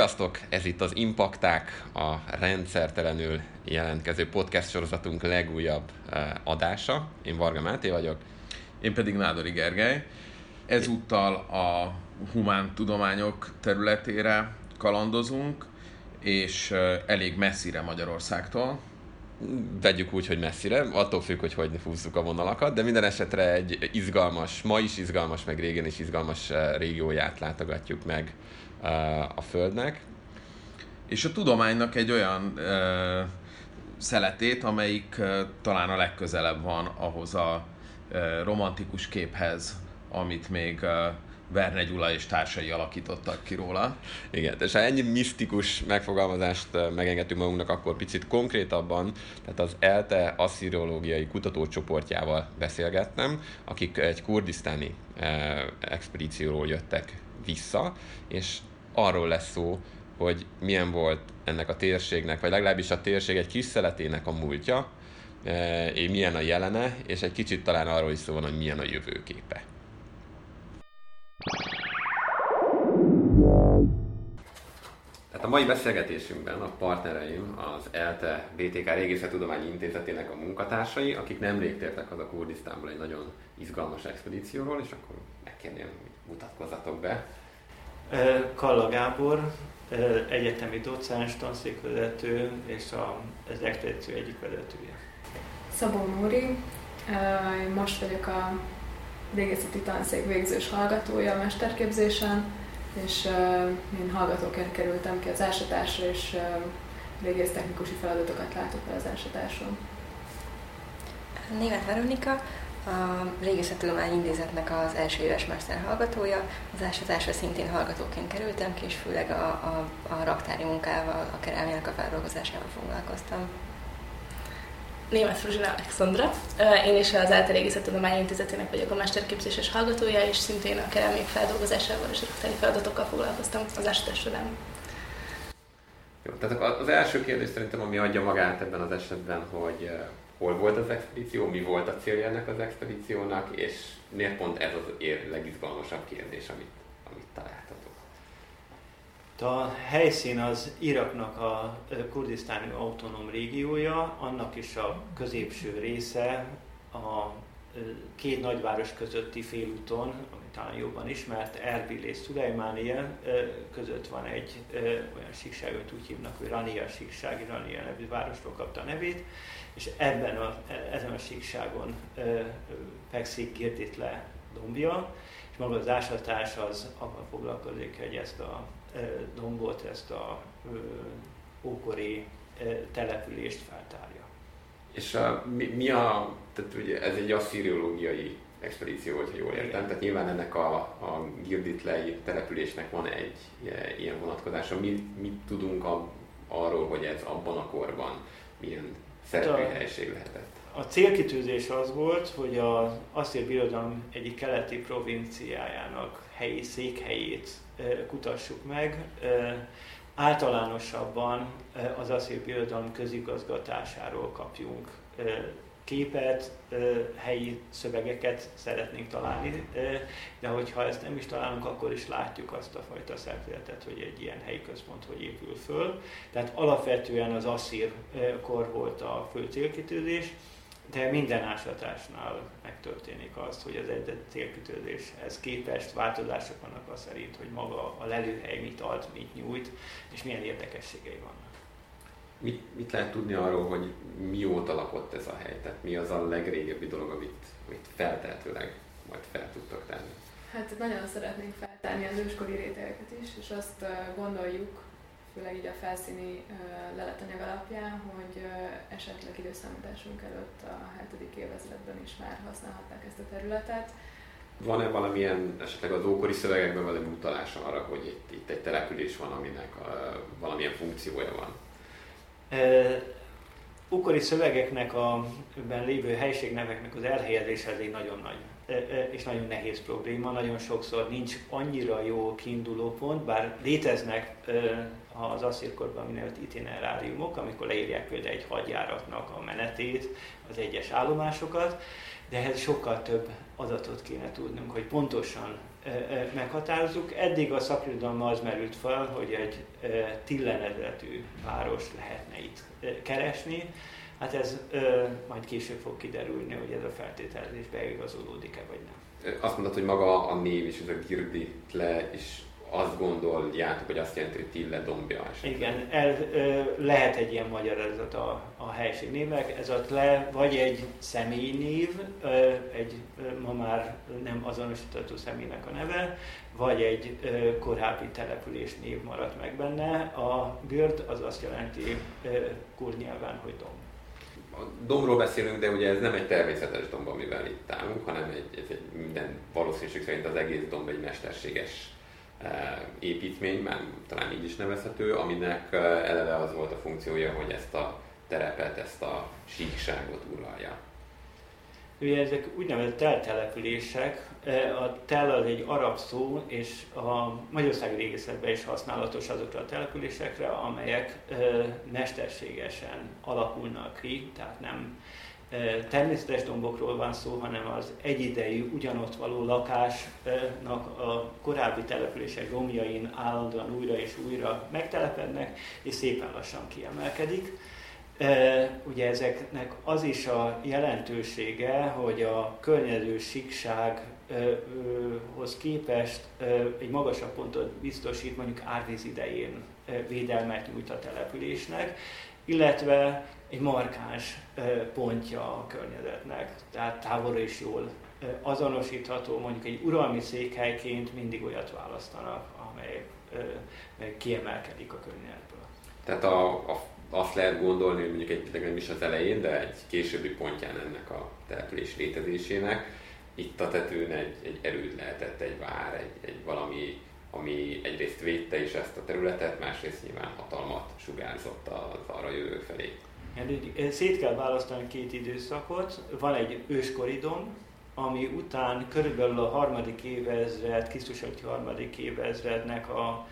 Sziasztok! Ez itt az Impakták, a rendszertelenül jelentkező podcast sorozatunk legújabb eh, adása. Én Varga Máté vagyok. Én pedig Nádori Gergely. Ezúttal a humán tudományok területére kalandozunk, és eh, elég messzire Magyarországtól. Vegyük úgy, hogy messzire, attól függ, hogy hogy húzzuk a vonalakat, de minden esetre egy izgalmas, ma is izgalmas, meg régen is izgalmas eh, régióját látogatjuk meg a Földnek. És a tudománynak egy olyan ö, szeletét, amelyik ö, talán a legközelebb van ahhoz a ö, romantikus képhez, amit még ö, Verne Gyula és társai alakítottak ki róla. Igen, és ha ennyi misztikus megfogalmazást megengedtünk magunknak, akkor picit konkrétabban, tehát az ELTE asszíriológiai kutatócsoportjával beszélgettem, akik egy kurdisztáni eh, expedícióról jöttek vissza, és arról lesz szó, hogy milyen volt ennek a térségnek, vagy legalábbis a térség egy kis szeletének a múltja, e, milyen a jelene, és egy kicsit talán arról is szó van, hogy milyen a jövőképe. Tehát a mai beszélgetésünkben a partnereim az ELTE BTK Régészettudományi Intézetének a munkatársai, akik nemrég tértek haza Kurdisztánból egy nagyon izgalmas expedícióról, és akkor megkérném, hogy mutatkozzatok be. Kalla Gábor, egyetemi docens, tanszékvezető és az expedíció egyik vezetője. Szabó Nóri, én most vagyok a régészeti tanszék végzős hallgatója a mesterképzésen, és én hallgatóként kerültem ki az ásatásra, és régész technikusi feladatokat látok el az ásatáson. Német Veronika, a Régészettudományi Intézetnek az első éves mester hallgatója. Az ásatásra szintén hallgatóként kerültem ki, és főleg a, a, a raktári munkával, a kerámiának a feldolgozásával foglalkoztam. Német Fruzsina Alexandra. Én is az Által Régészettudományi Intézetének vagyok a mesterképzéses hallgatója, és szintén a kerámiák feldolgozásával és a raktári feladatokkal foglalkoztam az ásatás során. Jó, tehát az első kérdés szerintem, ami adja magát ebben az esetben, hogy hol volt az expedíció, mi volt a célja ennek az expedíciónak, és miért pont ez az legizgalmasabb kérdés, amit, amit találtatok? A helyszín az Iraknak a kurdisztáni autonóm régiója, annak is a középső része a két nagyváros közötti félúton, talán jobban ismert, Erbil és Szulejmánia között van egy olyan síkság, amit úgy hívnak, hogy Rania síkság, Rania nevű városról kapta a nevét, és ebben a, ezen a síkságon fekszik Girditle dombja, és maga az ásatás az abban foglalkozik, hogy ezt a dombot, ezt a ókori települést feltárja. És a, mi, mi a, tehát ugye ez egy asszíriológiai expedíció volt, ha jól értem, tehát nyilván ennek a, a Girditlei településnek van egy ilyen vonatkozása. Mi, mit tudunk a, arról, hogy ez abban a korban milyen szereplő helység lehetett? A célkitűzés az volt, hogy az Asszír Birodalom egyik keleti provinciájának helyi székhelyét kutassuk meg. Általánosabban az Asszír Birodalom közigazgatásáról kapjunk képet, helyi szövegeket szeretnénk találni, de hogyha ezt nem is találunk, akkor is látjuk azt a fajta szerkezetet, hogy egy ilyen helyi központ hogy épül föl. Tehát alapvetően az asszír kor volt a fő célkitűzés, de minden ásatásnál megtörténik az, hogy az egy célkitűzéshez képest változások vannak az szerint, hogy maga a lelőhely mit ad, mit nyújt, és milyen érdekességei vannak. Mit, mit lehet tudni arról, hogy mióta lakott ez a hely? Tehát mi az a legrégebbi dolog, amit, amit feltehetőleg majd fel tudtok tenni? Hát nagyon szeretnénk feltárni az őskori rétegeket is, és azt gondoljuk, főleg így a felszíni leletanyag alapján, hogy esetleg időszámításunk előtt a 7. évezredben is már használhatták ezt a területet. Van-e valamilyen, esetleg az ókori szövegekben valami utalás arra, hogy itt, itt egy település van, aminek a, valamilyen funkciója van? Ukori szövegeknek a ben lévő helységneveknek az elhelyezése egy nagyon nagy és nagyon nehéz probléma. Nagyon sokszor nincs annyira jó kiinduló pont, bár léteznek az asszírkorban minőtt itineráriumok, amikor leírják például egy hadjáratnak a menetét, az egyes állomásokat, de ehhez sokkal több adatot kéne tudnunk, hogy pontosan meghatározzuk. Eddig a szakirodalomban az merült fel, hogy egy tillenedetű város lehetne itt keresni. Hát ez majd később fog kiderülni, hogy ez a feltételezés beigazolódik-e vagy nem. Azt mondod, hogy maga a név és ez a girdi le is azt gondoljátok, hogy azt jelenti, hogy Tille dombja esetleg. Igen, el, lehet egy ilyen magyarázat a, a helységnévnek, ez ott le vagy egy személynév, egy ma már nem azonosítható személynek a neve, vagy egy korábbi település név maradt meg benne. A Gürd az azt jelenti kur nyelven, hogy domb. A dombról beszélünk, de ugye ez nem egy természetes domb, amivel itt állunk, hanem egy, ez egy minden valószínűség szerint az egész domb egy mesterséges építmény, már talán így is nevezhető, aminek eh, eleve az volt a funkciója, hogy ezt a terepet, ezt a síkságot uralja. Ugye ezek úgynevezett teltelepülések, eh, a tel az egy arab szó, és a Magyarországi régészetben is használatos azokra a településekre, amelyek mesterségesen alakulnak ki, tehát nem természetes dombokról van szó, hanem az egyidejű, ugyanott való lakásnak a korábbi települések romjain állandóan újra és újra megtelepednek, és szépen lassan kiemelkedik. Ugye ezeknek az is a jelentősége, hogy a környező síksághoz képest egy magasabb pontot biztosít mondjuk árvíz idején védelmet nyújt a településnek, illetve egy markáns pontja a környezetnek, tehát távolra is jól azonosítható, mondjuk egy uralmi székhelyként mindig olyat választanak, amely kiemelkedik a környezetből. Tehát a, a, azt lehet gondolni, hogy mondjuk egy, nem is az elején, de egy későbbi pontján ennek a település létezésének, itt a tetőn egy, egy erőd lehetett, egy vár, egy, egy valami, ami egyrészt védte is ezt a területet, másrészt nyilván hatalmat sugárzott az arra jövő felé. Szét kell választani két időszakot. Van egy őskori domb, ami után körülbelül a harmadik évezred, Krisztus harmadik évezrednek a,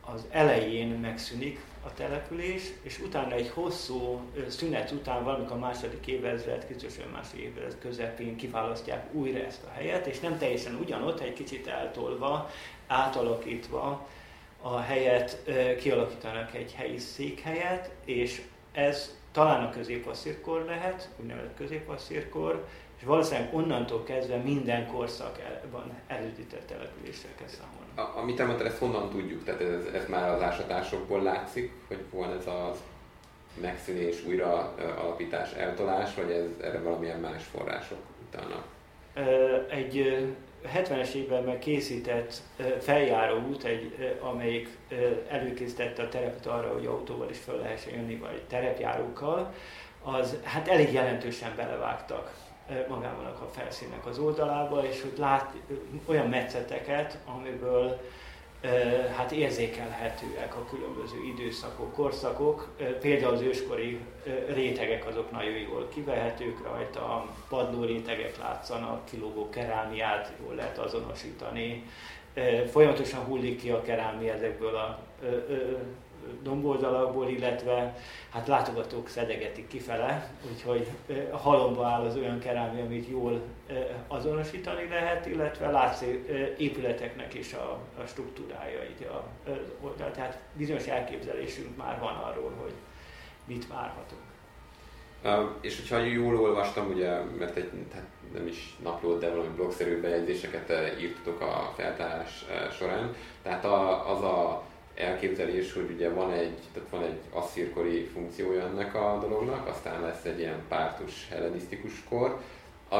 az elején megszűnik a település, és utána egy hosszú szünet után, valamikor a második évezred, Krisztus második évezred közepén kiválasztják újra ezt a helyet, és nem teljesen ugyanott, egy kicsit eltolva, átalakítva a helyet kialakítanak egy helyi székhelyet, és ez talán a középasszírkor lehet, úgynevezett középasszírkor, és valószínűleg onnantól kezdve minden korszakban elődített településre kell számolni. A, amit elmondtál, ezt honnan tudjuk? Tehát ez, ez már az ásatásokból látszik, hogy van ez a megszűnés, újra alapítás, eltolás, vagy ez erre valamilyen más források utána? Egy 70-es években készített feljáró út, egy, amelyik előkészítette a terepet arra, hogy autóval is fel lehessen jönni, vagy terepjárókkal, az hát elég jelentősen belevágtak magában a felszínnek az oldalába, és hogy lát olyan metszeteket, amiből hát érzékelhetőek a különböző időszakok, korszakok. Például az őskori rétegek azok nagyon jól kivehetők rajta, padló rétegek látszanak, kilógó kerámiát jól lehet azonosítani. Folyamatosan hullik ki a kerámia ezekből a domboldalakból, illetve hát látogatók szedegetik kifele, úgyhogy halomba áll az olyan kerámia, amit jól azonosítani lehet, illetve látszik épületeknek is a, a struktúrája így a, oldal. Tehát bizonyos elképzelésünk már van arról, hogy mit várhatunk. És hogyha jól olvastam, ugye, mert egy, hát nem is naplót, de valami blogszerű bejegyzéseket írtatok a feltárás során, tehát a, az a elképzelés, hogy ugye van egy, tehát van egy asszírkori funkciója ennek a dolognak, aztán lesz egy ilyen pártus hellenisztikus kor,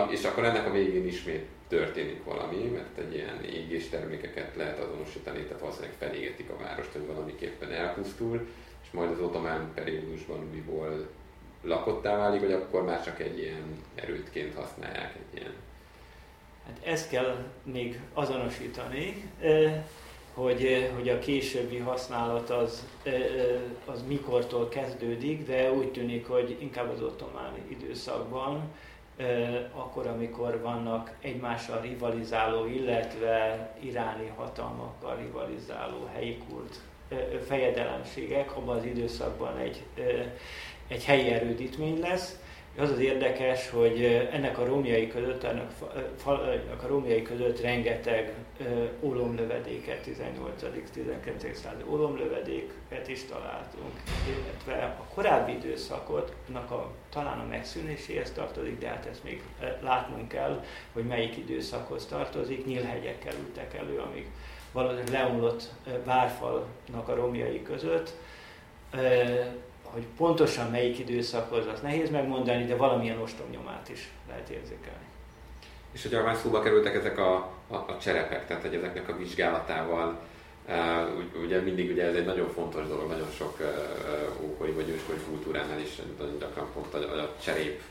és akkor ennek a végén ismét történik valami, mert egy ilyen égés termékeket lehet azonosítani, tehát valószínűleg felégetik a várost, hogy valamiképpen elpusztul, és majd az ottomán periódusban újból lakottá válik, vagy akkor már csak egy ilyen erőtként használják egy ilyen. Hát ezt kell még azonosítani hogy, eh, hogy a későbbi használat az, eh, eh, az mikortól kezdődik, de úgy tűnik, hogy inkább az ottomán időszakban, akkor, amikor vannak egymással rivalizáló, illetve iráni hatalmakkal rivalizáló helyi kurd fejedelemségek, abban az időszakban egy, egy helyi erődítmény lesz, Az az érdekes, hogy ennek a romjai között, ennek a romjai között rengeteg ólomlövedéket, 18.-19. századi ólomlövedéket is találtunk, illetve a korábbi időszakotnak a, talán a megszűnéséhez tartozik, de hát ezt még látnunk kell, hogy melyik időszakhoz tartozik. Nyílhegyek kerültek elő, amik valószínűleg leomlott várfalnak a romjai között hogy pontosan melyik időszakhoz, az nehéz megmondani, de valamilyen ostromnyomát is lehet érzékelni. És hogyha már szóba kerültek ezek a, a, a cserepek, tehát hogy ezeknek a vizsgálatával, uh, ugye mindig ugye ez egy nagyon fontos dolog, nagyon sok uh, ókori vagy őskori kultúránál is nagyon gyakran pont a, a cserép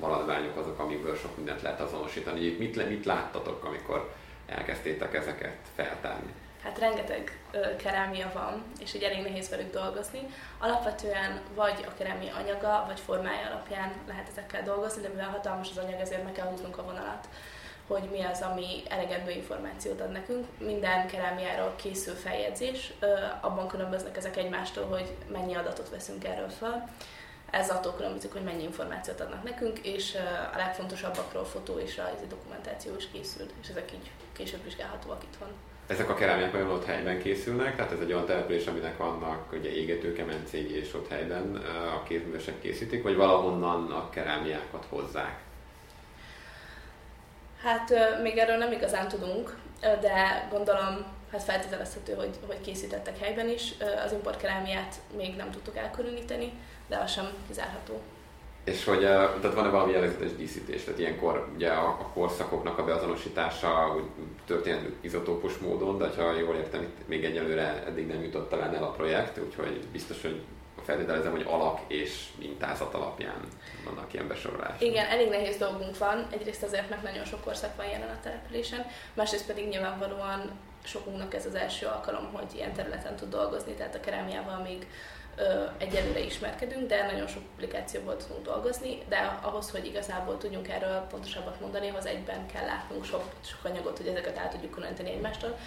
maradványok azok, amikből sok mindent lehet azonosítani. Mit, mit láttatok, amikor elkezdtétek ezeket feltárni? Hát rengeteg kerámia van, és így elég nehéz velük dolgozni. Alapvetően vagy a kerámia anyaga, vagy formája alapján lehet ezekkel dolgozni, de mivel hatalmas az anyag, ezért meg kell húznunk a vonalat hogy mi az, ami elegendő információt ad nekünk. Minden kerámiáról készül feljegyzés, abban különböznek ezek egymástól, hogy mennyi adatot veszünk erről fel. Ez attól különbözik, hogy mennyi információt adnak nekünk, és a legfontosabbakról fotó és rajzi dokumentáció is készül, és ezek így később vizsgálhatóak itthon ezek a kerámiák olyan ott helyben készülnek, tehát ez egy olyan település, aminek vannak ugye égetőkemencék és ott helyben a kézművesek készítik, vagy valahonnan a kerámiákat hozzák? Hát még erről nem igazán tudunk, de gondolom hát feltételezhető, hogy, hogy készítettek helyben is. Az importkerámiát még nem tudtuk elkülöníteni, de az sem kizárható. És hogy tehát van-e valami jellegzetes díszítés? Tehát ilyenkor ugye a, a korszakoknak a beazonosítása úgy történt izotópos módon, de ha jól értem, itt még egyelőre eddig nem jutott talán el a projekt, úgyhogy biztos, hogy feltételezem, hogy alak és mintázat alapján vannak ilyen besorolások. Igen, elég nehéz dolgunk van. Egyrészt azért, mert nagyon sok korszak van jelen a településen, másrészt pedig nyilvánvalóan sokunknak ez az első alkalom, hogy ilyen területen tud dolgozni, tehát a kerámiával még egyelőre ismerkedünk, de nagyon sok publikációból tudunk dolgozni, de ahhoz, hogy igazából tudjunk erről pontosabbat mondani, ahhoz egyben kell látnunk sok, sok anyagot, hogy ezeket át tudjuk különíteni egymástól,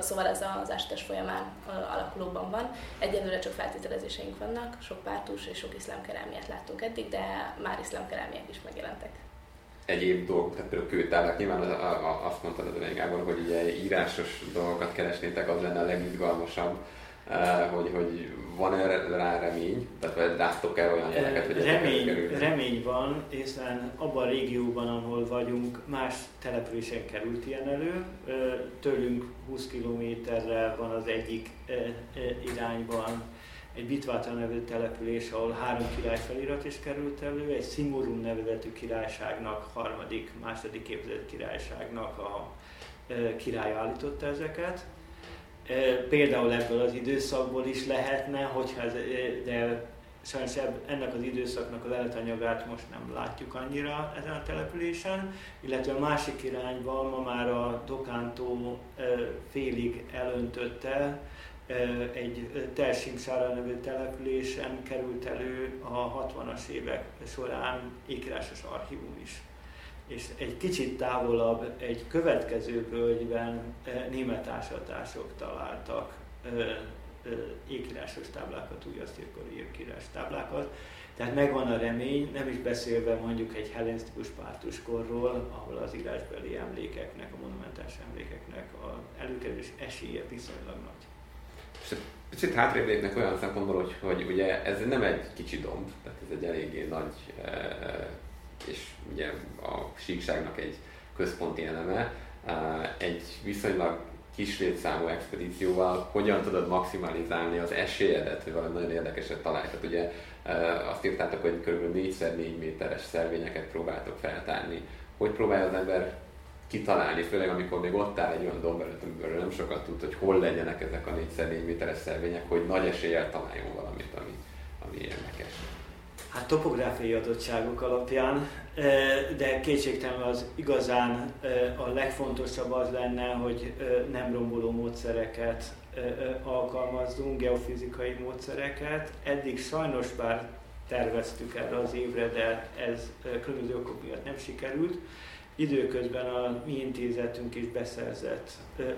szóval ez az ásítás folyamán alakulóban van. Egyelőre csak feltételezéseink vannak, sok pártus és sok iszlámkerámiát láttunk eddig, de már iszlámkerámiák is megjelentek. Egyéb dolgok, tehát például kőtárlak, nyilván az, a, a, azt mondtad az Gábor, hogy ugye írásos dolgokat keresnétek, az lenne a legizgalmasabb, hogy, hogy van erre rá remény? Tehát láttok el olyan jeleket, hogy remény, remény van, hiszen abban a régióban, ahol vagyunk, más településen került ilyen elő. Tőlünk 20 kilométerre van az egyik irányban egy Bitváta nevű település, ahol három király felirat is került elő, egy Szimurum nevezetű királyságnak, harmadik, második évzed királyságnak a király állította ezeket Például ebből az időszakból is lehetne, hogyha ez, de sajnos ennek az időszaknak az eletanyagát most nem látjuk annyira ezen a településen, illetve a másik irányban ma már a Dokántó félig elöntötte, egy Tersimsára nevű településen került elő a 60-as évek során ékírásos archívum is és egy kicsit távolabb egy következő völgyben eh, német ásatások találtak eh, eh, ékírásos táblákat, új asztirkori ékírás táblákat. Tehát megvan a remény, nem is beszélve mondjuk egy hellenisztikus pártuskorról, ahol az írásbeli emlékeknek, a monumentális emlékeknek a előkerülés esélye viszonylag nagy. És picit hátrébb lépnek olyan szempontból, hogy, hogy ugye ez nem egy kicsi domb, tehát ez egy eléggé nagy és ugye a síkságnak egy központi eleme, egy viszonylag kis létszámú expedícióval hogyan tudod maximalizálni az esélyedet, hogy valami nagyon érdekeset találj. Tehát ugye azt írtátok, hogy kb. 4x4 méteres szervényeket próbáltok feltárni. Hogy próbálja az ember kitalálni, főleg amikor még ott áll egy olyan domb előtt, amiből nem sokat tud, hogy hol legyenek ezek a 4x4 méteres szervények, hogy nagy eséllyel találjon valamit, ami, ami érdekes. Hát topográfiai adottságok alapján, de kétségtelen az igazán a legfontosabb az lenne, hogy nem romboló módszereket alkalmazzunk, geofizikai módszereket. Eddig sajnos bár terveztük erre az évre, de ez különböző okok miatt nem sikerült. Időközben a mi intézetünk is beszerzett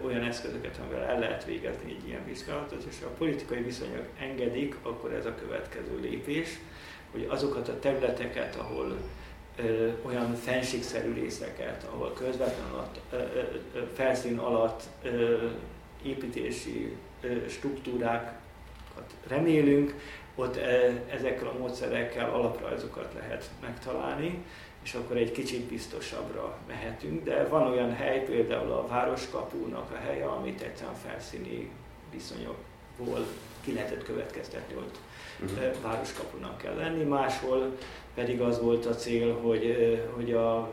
olyan eszközöket, amivel el lehet végezni egy ilyen vizsgálatot, és ha a politikai viszonyok engedik, akkor ez a következő lépés hogy azokat a területeket, ahol ö, olyan fenségszerű részeket, ahol közvetlen alatt, ö, ö, felszín alatt ö, építési ö, struktúrákat remélünk, ott ezekkel a módszerekkel alaprajzokat lehet megtalálni, és akkor egy kicsit biztosabbra mehetünk. De van olyan hely, például a Városkapúnak a helye, amit egyszerűen felszíni viszonyokból ki lehetett következtetni, hogy uh-huh. városkapunak kell lenni. Máshol pedig az volt a cél, hogy, hogy a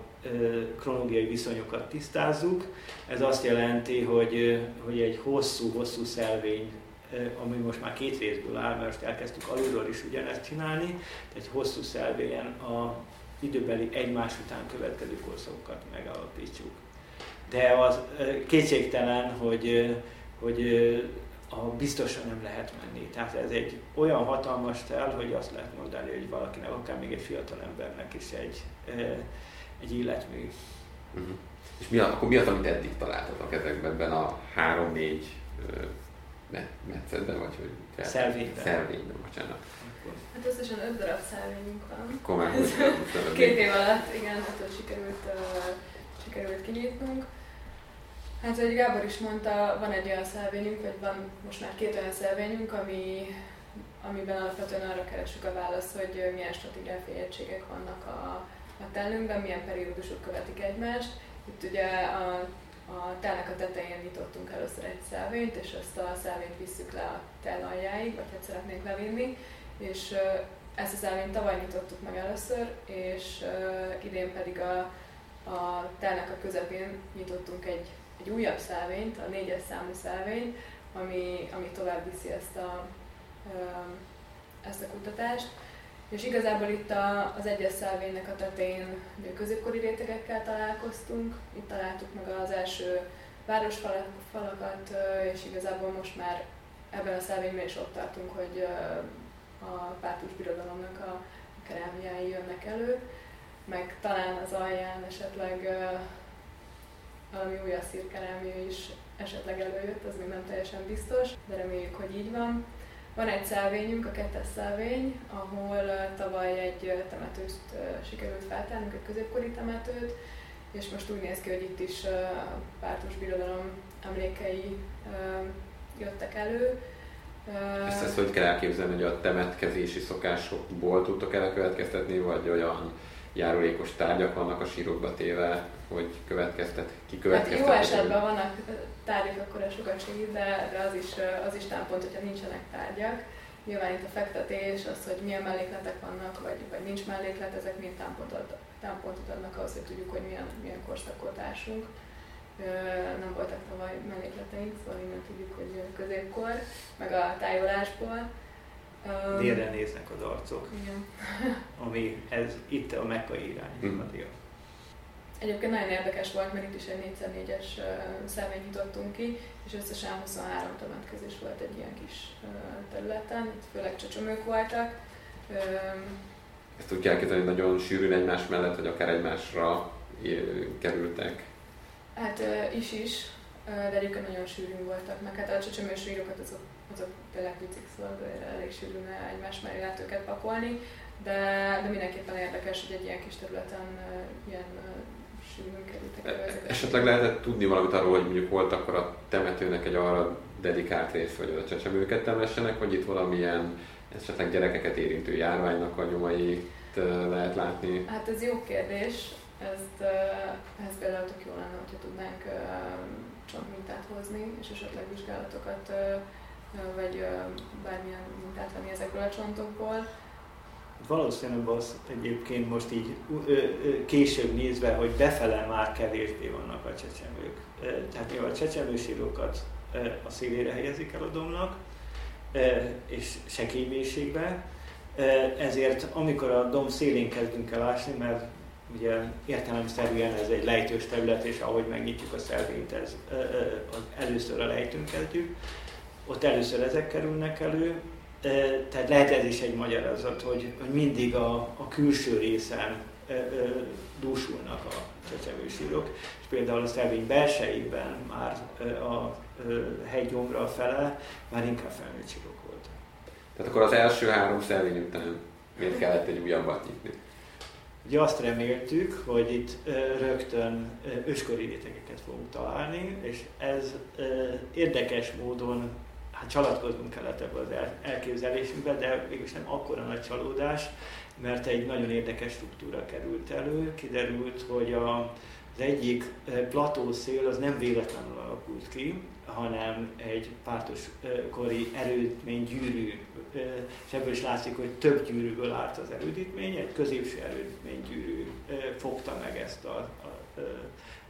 kronológiai viszonyokat tisztázzuk. Ez azt jelenti, hogy, hogy egy hosszú-hosszú szelvény ami most már két részből áll, mert most elkezdtük alulról is ugyanezt csinálni, egy hosszú szelvényen a időbeli egymás után következő korszakokat megalapítsuk. De az kétségtelen, hogy, hogy a biztosan nem lehet menni. Tehát ez egy olyan hatalmas tel, hogy azt lehet mondani, hogy valakinek, akár még egy fiatal embernek is egy, egy életmű. Uh-huh. És mi, akkor mi az, amit eddig találtatok ezekben a három-négy metszetben, vagy hogy. Szelvényben. Szelvényben, bocsánat. Hát összesen öt darab szelvényünk van. Komolyan, Két év alatt, igen, hát sikerült, uh, sikerült kinyitnunk. Hát, ahogy Gábor is mondta, van egy olyan szelvényünk, vagy van most már két olyan szelvényünk, ami, amiben alapvetően arra keresünk a választ, hogy milyen stratégiai fényegységek vannak a, a tellünkben, milyen periódusok követik egymást. Itt ugye a a telnek a tetején nyitottunk először egy szelvényt, és ezt a szelvényt visszük le a tel aljáig, vagy hát szeretnénk levinni, és ezt a szelvényt tavaly nyitottuk meg először, és idén pedig a, a telnek a közepén nyitottunk egy, egy újabb szelvényt, a négyes számú szelvényt, ami, ami tovább viszi ezt a, ezt a kutatást. És igazából itt a, az egyes szelvénynek a tetején középkori rétegekkel találkoztunk, itt találtuk meg az első városfalakat, és igazából most már ebben a szelvényben is ott tartunk, hogy a pártus birodalomnak a kerámiái jönnek elő, meg talán az alján esetleg valami új asszír is esetleg előjött, az még nem teljesen biztos, de reméljük, hogy így van. Van egy szelvényünk, a kettes szelvény, ahol tavaly egy temetőt sikerült feltárnunk, egy középkori temetőt, és most úgy néz ki, hogy itt is a pártus birodalom emlékei jöttek elő. Ezt, ezt hogy kell elképzelni, hogy a temetkezési szokásokból tudtok elkövetkeztetni, vagy olyan járulékos tárgyak vannak a sírokba téve, hogy következtet, ki következtet. Hát jó esetben vannak tárgyak, akkor a sokat segít, de, de az, is, az is támpont, hogyha nincsenek tárgyak. Nyilván itt a fektetés, az, hogy milyen mellékletek vannak, vagy, vagy nincs melléklet, ezek mind támpontot, támpontot adnak ahhoz, hogy tudjuk, hogy milyen, milyen korszakot ásunk. Nem voltak tavaly mellékleteink, szóval innen tudjuk, hogy középkor, meg a tájolásból. Délre néznek az arcok. Igen. ami ez itt a mekkai irány. Hmm. Egyébként nagyon érdekes volt, mert itt is egy 4x4-es szelvényt nyitottunk ki, és összesen 23 temetkezés volt egy ilyen kis területen, itt főleg csecsemők voltak. Ezt úgy kell képzelni, hogy nagyon sűrűn egymás mellett, vagy akár egymásra kerültek? Hát is is, de egyébként nagyon sűrűn voltak, meg hát a csecsemős írókat azok, azok tényleg picik, szóval elég sűrűn egymás mellé lehet őket pakolni, de, de mindenképpen érdekes, hogy egy ilyen kis területen ilyen kerültek e, Esetleg lehetett tudni valamit arról, hogy mondjuk volt akkor a temetőnek egy arra dedikált rész, hogy a csecsemőket temessenek, hogy itt valamilyen esetleg gyerekeket érintő járványnak a nyomait lehet látni? Hát ez jó kérdés. Ezt, ez például tök jó lenne, hogyha tudnánk csontmintát hozni, és esetleg vizsgálatokat, vagy bármilyen mintát venni ezekből a csontokból valószínűleg az egyébként most így később nézve, hogy befele már kevésbé vannak a csecsemők. Tehát mi a csecsemősírókat a szélére helyezik el a domnak, és sekély ezért amikor a dom szélén kezdünk el ásni, mert ugye értelemszerűen ez egy lejtős terület, és ahogy megnyitjuk a szelvényt, ez, először a lejtőn kezdjük, ott először ezek kerülnek elő, tehát lehet ez is egy magyarázat, hogy, hogy mindig a, a külső részen dúsulnak a csecsemősírok, és például a szelvény belsejében már a hegygyomra fele már inkább felnőtt sírok voltak. Tehát akkor az első három szelvény után miért kellett egy újabbat nyitni? Ugye azt reméltük, hogy itt rögtön őskori rétegeket fogunk találni, és ez érdekes módon, hát csalatkoznunk kellett ebbe az elképzelésünkbe, de mégis nem akkora nagy csalódás, mert egy nagyon érdekes struktúra került elő. Kiderült, hogy a, az egyik platószél az nem véletlenül alakult ki, hanem egy pártos kori erődmény gyűrű, és ebből is látszik, hogy több gyűrűből állt az erődítmény, egy középső erődítmény gyűrű fogta meg ezt a, a, a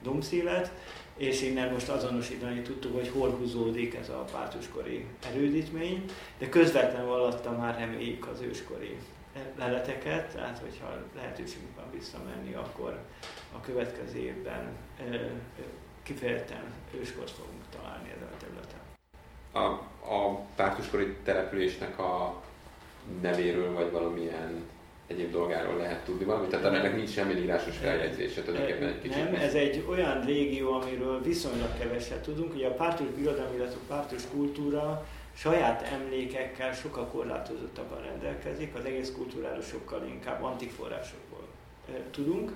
domszélet, és innen most azonosítani tudtuk, hogy hol húzódik ez a pártuskori erődítmény, de közvetlenül alatta már reméljük az őskori leleteket, tehát hogyha lehetőségünk van visszamenni, akkor a következő évben kifejezetten őskort fogunk találni ezen a területen. A, a pártuskori településnek a nevéről, vagy valamilyen egyéb dolgáról lehet tudni valamit? Tehát ennek nincs semmi írásos feljegyzése, tulajdonképpen egy kicsit. Nem, ez egy olyan régió, amiről viszonylag keveset tudunk. Ugye a pártus birodalom, illetve a pártus kultúra saját emlékekkel sokkal korlátozottabban rendelkezik, az egész kultúráról sokkal inkább antik forrásokból tudunk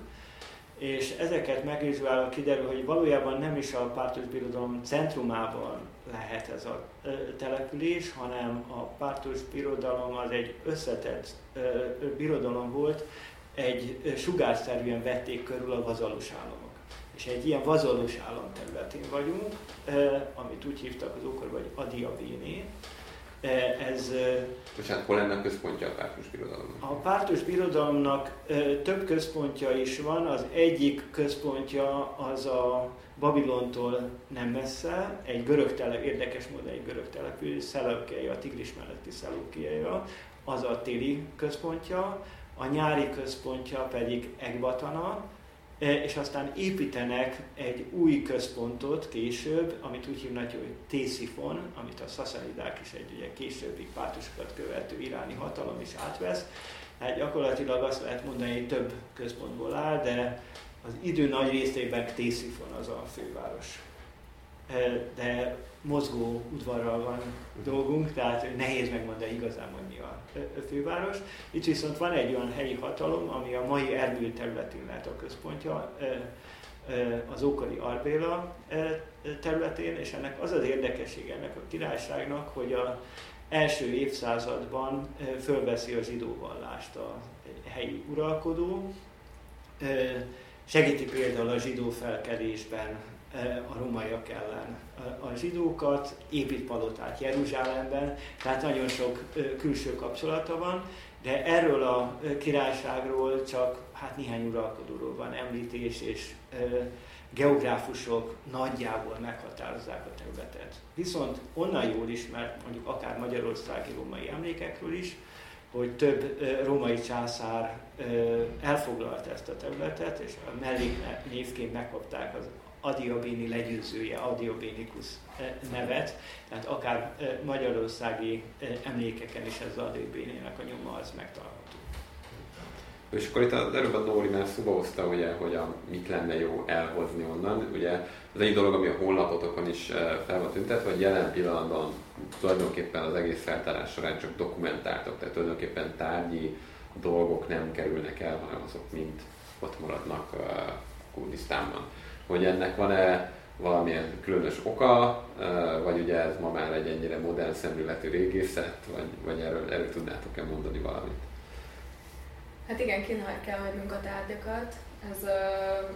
és ezeket megvizsgálva kiderül, hogy valójában nem is a pártos birodalom centrumában lehet ez a település, hanem a pártos birodalom az egy összetett birodalom volt, egy sugárszerűen vették körül a vazalos államok. És egy ilyen vazalos állam területén vagyunk, amit úgy hívtak az ókorban, hogy Adiabéné, ez... Bocsánat, hol lenne a központja a pártus birodalomnak? A pártus birodalomnak több központja is van. Az egyik központja az a Babilontól nem messze, egy görög tele, érdekes módon egy görög település, Szeleukeia, a Tigris melletti Szeleukeia, az a téli központja, a nyári központja pedig Ekbatana, E, és aztán építenek egy új központot később, amit úgy hívnak, hogy Tészifon, amit a szaszanidák is egy ugye, későbbi pártusokat követő iráni hatalom is átvesz. Hát gyakorlatilag azt lehet mondani, hogy több központból áll, de az idő nagy részében Tészifon az a főváros. De mozgó udvarral van dolgunk, tehát nehéz megmondani igazán, hogy mi a főváros. Itt viszont van egy olyan helyi hatalom, ami a mai Erbil területén lehet a központja, az ókori Arbéla területén, és ennek az az érdekesség ennek a királyságnak, hogy a első évszázadban fölveszi a zsidó a helyi uralkodó, segíti például a zsidó felkelésben a romaiak ellen a zsidókat, épít palotát Jeruzsálemben, tehát nagyon sok külső kapcsolata van, de erről a királyságról csak hát néhány uralkodóról van említés, és geográfusok nagyjából meghatározzák a területet. Viszont onnan jól ismert, mondjuk akár magyarországi római emlékekről is, hogy több római császár elfoglalt ezt a területet, és a melléknévként megkapták az Adiabéni legyőzője, Adiabénikus eh, nevet, tehát akár eh, magyarországi eh, emlékeken is ez az Adiabénének a nyoma az megtalálható. És akkor itt az előbb a Nóri már szóba hozta, ugye, hogy a, mit lenne jó elhozni onnan. Ugye az egyik dolog, ami a honlapotokon is fel van tüntetve, hogy jelen pillanatban tulajdonképpen az egész feltárás során csak dokumentáltak, tehát tulajdonképpen tárgyi dolgok nem kerülnek el, hanem azok mind ott maradnak Kurdisztánban hogy ennek van-e valamilyen különös oka, vagy ugye ez ma már egy ennyire modern szemléletű régészet, vagy, vagy erről, erről tudnátok-e mondani valamit? Hát igen, kínál kell hagynunk a tárgyakat. Ez uh,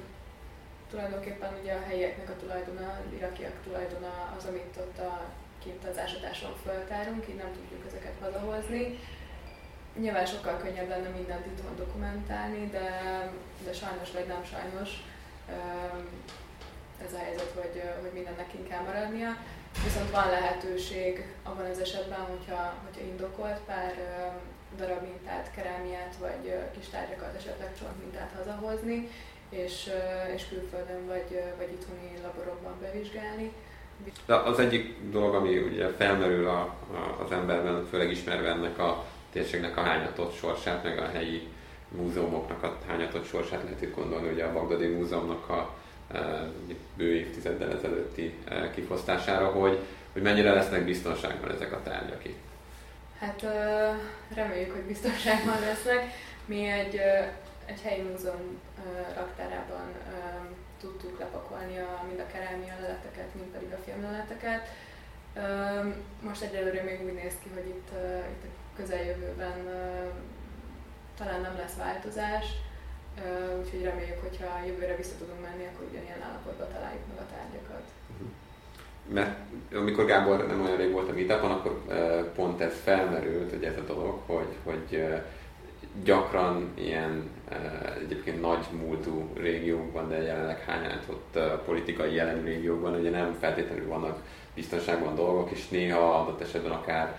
tulajdonképpen ugye a helyieknek a tulajdona, az irakiak tulajdona az, amit ott a kint az ásatáson föltárunk, így nem tudjuk ezeket hazahozni. Nyilván sokkal könnyebb lenne mindent itthon dokumentálni, de, de sajnos vagy nem sajnos ez a helyzet, hogy, hogy mindennek kell maradnia. Viszont van lehetőség abban az esetben, hogyha, hogyha indokolt pár darab mintát, kerámiát vagy kis tárgyakat, esetleg csontmintát hazahozni, és, és külföldön vagy, vagy itthoni laborokban bevizsgálni. De az egyik dolog, ami ugye felmerül a, a, az emberben, főleg ismerve ennek a térségnek a hányatott sorsát, meg a helyi múzeumoknak a hányatott sorsát lehet itt gondolni, ugye a Bagdadi Múzeumnak a e, bő évtizeddel ezelőtti e, kifosztására, hogy, hogy mennyire lesznek biztonságban ezek a tárgyak itt. Hát reméljük, hogy biztonságban lesznek. Mi egy, egy helyi múzeum raktárában tudtuk lepakolni a, mind a kerámia leleteket, mind pedig a filmleleteket. Most egyelőre még úgy néz ki, hogy itt, itt a közeljövőben talán nem lesz változás, úgyhogy reméljük, hogyha jövőre vissza tudunk menni, akkor ugyanilyen állapotban találjuk meg a tárgyakat. Mhm. Mert amikor Gábor nem olyan rég volt a meetup akkor pont ez felmerült, hogy ez a dolog, hogy, hogy gyakran ilyen egyébként nagy múltú régiókban, de jelenleg hányátott politikai jelen régiókban ugye nem feltétlenül vannak biztonságban dolgok, és néha adott esetben akár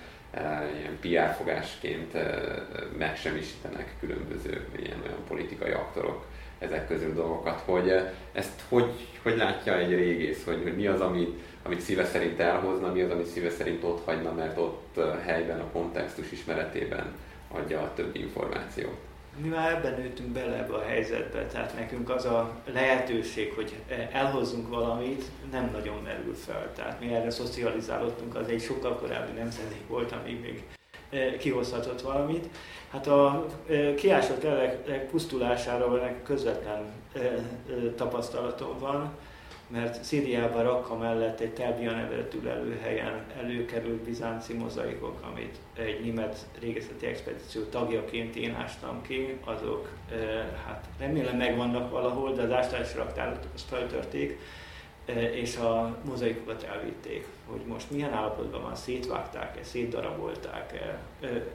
ilyen PR fogásként megsemmisítenek különböző ilyen olyan politikai aktorok ezek közül dolgokat, hogy ezt hogy, hogy látja egy régész, hogy, hogy mi az, amit, amit szíve szerint elhozna, mi az, amit szíve szerint ott hagyna, mert ott helyben a kontextus ismeretében adja a több információt. Mi már ebben nőttünk bele ebbe a helyzetbe, tehát nekünk az a lehetőség, hogy elhozzunk valamit, nem nagyon merül fel. Tehát mi erre szocializálódtunk, az egy sokkal korábbi nemzedék volt, amíg még e, kihozhatott valamit. Hát a e, kiásott lelek pusztulására közvetlen e, tapasztalatom van mert Szíriában Rakka mellett egy Telbia nevezetű lelőhelyen előkerült bizánci mozaikok, amit egy német régészeti expedíció tagjaként én ástam ki, azok hát remélem megvannak valahol, de az ástási raktárat feltörték, és a mozaikokat elvitték, hogy most milyen állapotban van, szétvágták-e, szétdarabolták-e,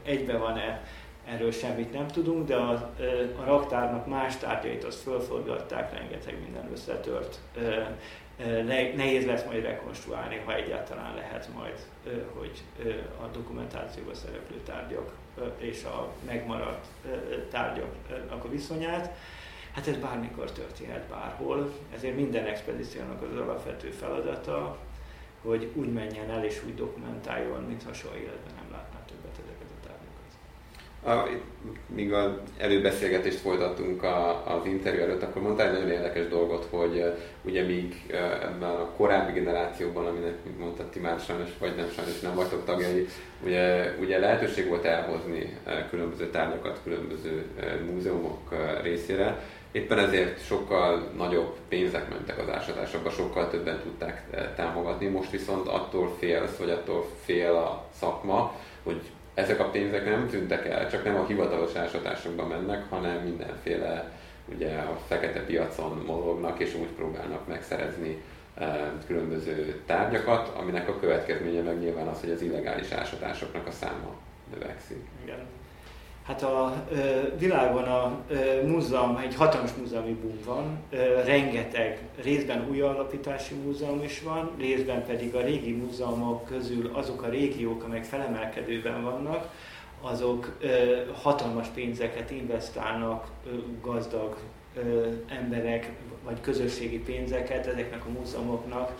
egybe van-e, erről semmit nem tudunk, de a, a raktárnak más tárgyait azt fölforgatták, rengeteg minden összetört. Nehéz lesz majd rekonstruálni, ha egyáltalán lehet majd, hogy a dokumentációban szereplő tárgyak és a megmaradt tárgyaknak a viszonyát. Hát ez bármikor történhet bárhol, ezért minden expedíciónak az alapvető feladata, hogy úgy menjen el és úgy dokumentáljon, mintha soha életben nem a, míg az előbeszélgetést folytattunk a, az interjú előtt, akkor mondtál egy nagyon érdekes dolgot, hogy ugye míg ebben a korábbi generációban, aminek, mint mondtad, ti már sajnos, vagy nem sajnos nem vagytok tagjai, ugye, ugye lehetőség volt elhozni különböző tárgyakat különböző múzeumok részére, Éppen ezért sokkal nagyobb pénzek mentek az ásatásokba, sokkal többen tudták támogatni. Most viszont attól félsz, vagy attól fél a szakma, hogy ezek a pénzek nem tűntek el, csak nem a hivatalos ásatásokba mennek, hanem mindenféle ugye a fekete piacon mozognak, és úgy próbálnak megszerezni e, különböző tárgyakat, aminek a következménye meg nyilván az, hogy az illegális ásatásoknak a száma növekszik. Igen. Hát a világon a múzeum, egy hatalmas múzeumi boom van, rengeteg részben új alapítási múzeum is van, részben pedig a régi múzeumok közül azok a régiók, amelyek felemelkedőben vannak, azok hatalmas pénzeket investálnak gazdag emberek, vagy közösségi pénzeket ezeknek a múzeumoknak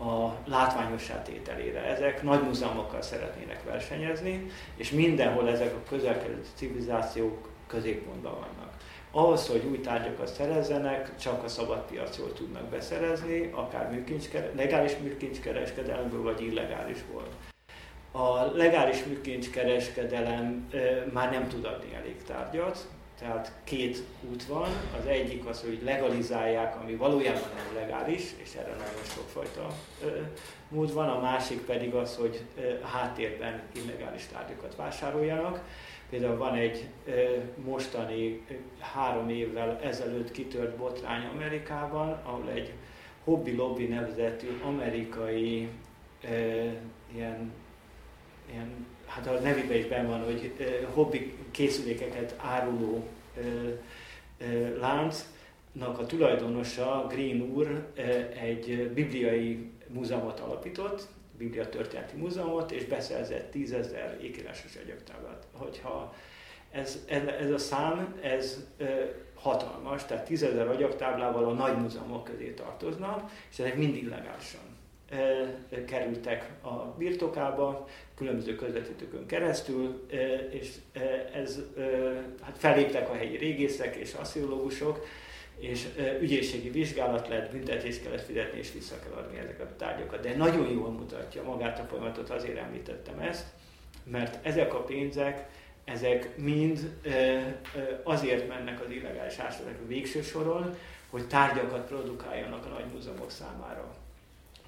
a látványos tételére. Ezek nagy múzeumokkal szeretnének versenyezni, és mindenhol ezek a közelkedő civilizációk középpontban vannak. Ahhoz, hogy új tárgyakat szerezzenek, csak a szabad piacról tudnak beszerezni, akár műkincskere, legális műkincskereskedelemből, vagy illegálisból. A legális műkincskereskedelem e, már nem tud adni elég tárgyat, tehát két út van, az egyik az, hogy legalizálják, ami valójában nem legális, és erre nagyon sokfajta mód van, a másik pedig az, hogy háttérben illegális tárgyakat vásároljanak. Például van egy mostani három évvel ezelőtt kitört botrány Amerikában, ahol egy Hobby Lobby nevezetű amerikai ilyen, ilyen hát a nevében is benne van, hogy hobbi készülékeket áruló láncnak a tulajdonosa, Green úr, egy bibliai múzeumot alapított, Biblia történeti múzeumot, és beszerzett tízezer ékírásos egyöktáblát. Hogyha ez, ez, ez a szám, ez hatalmas, tehát tízezer agyagtáblával a nagy múzeumok közé tartoznak, és ezek mind illegálisan kerültek a birtokába, különböző közvetítőkön keresztül, és ez, hát feléptek a helyi régészek és assziológusok, és ügyészségi vizsgálat lett, büntetés kellett fizetni, és vissza kell adni ezeket a tárgyakat. De nagyon jól mutatja magát a folyamatot, azért említettem ezt, Mert ezek a pénzek, ezek mind azért mennek az illegális ásatások végső soron, hogy tárgyakat produkáljanak a nagy múzeumok számára.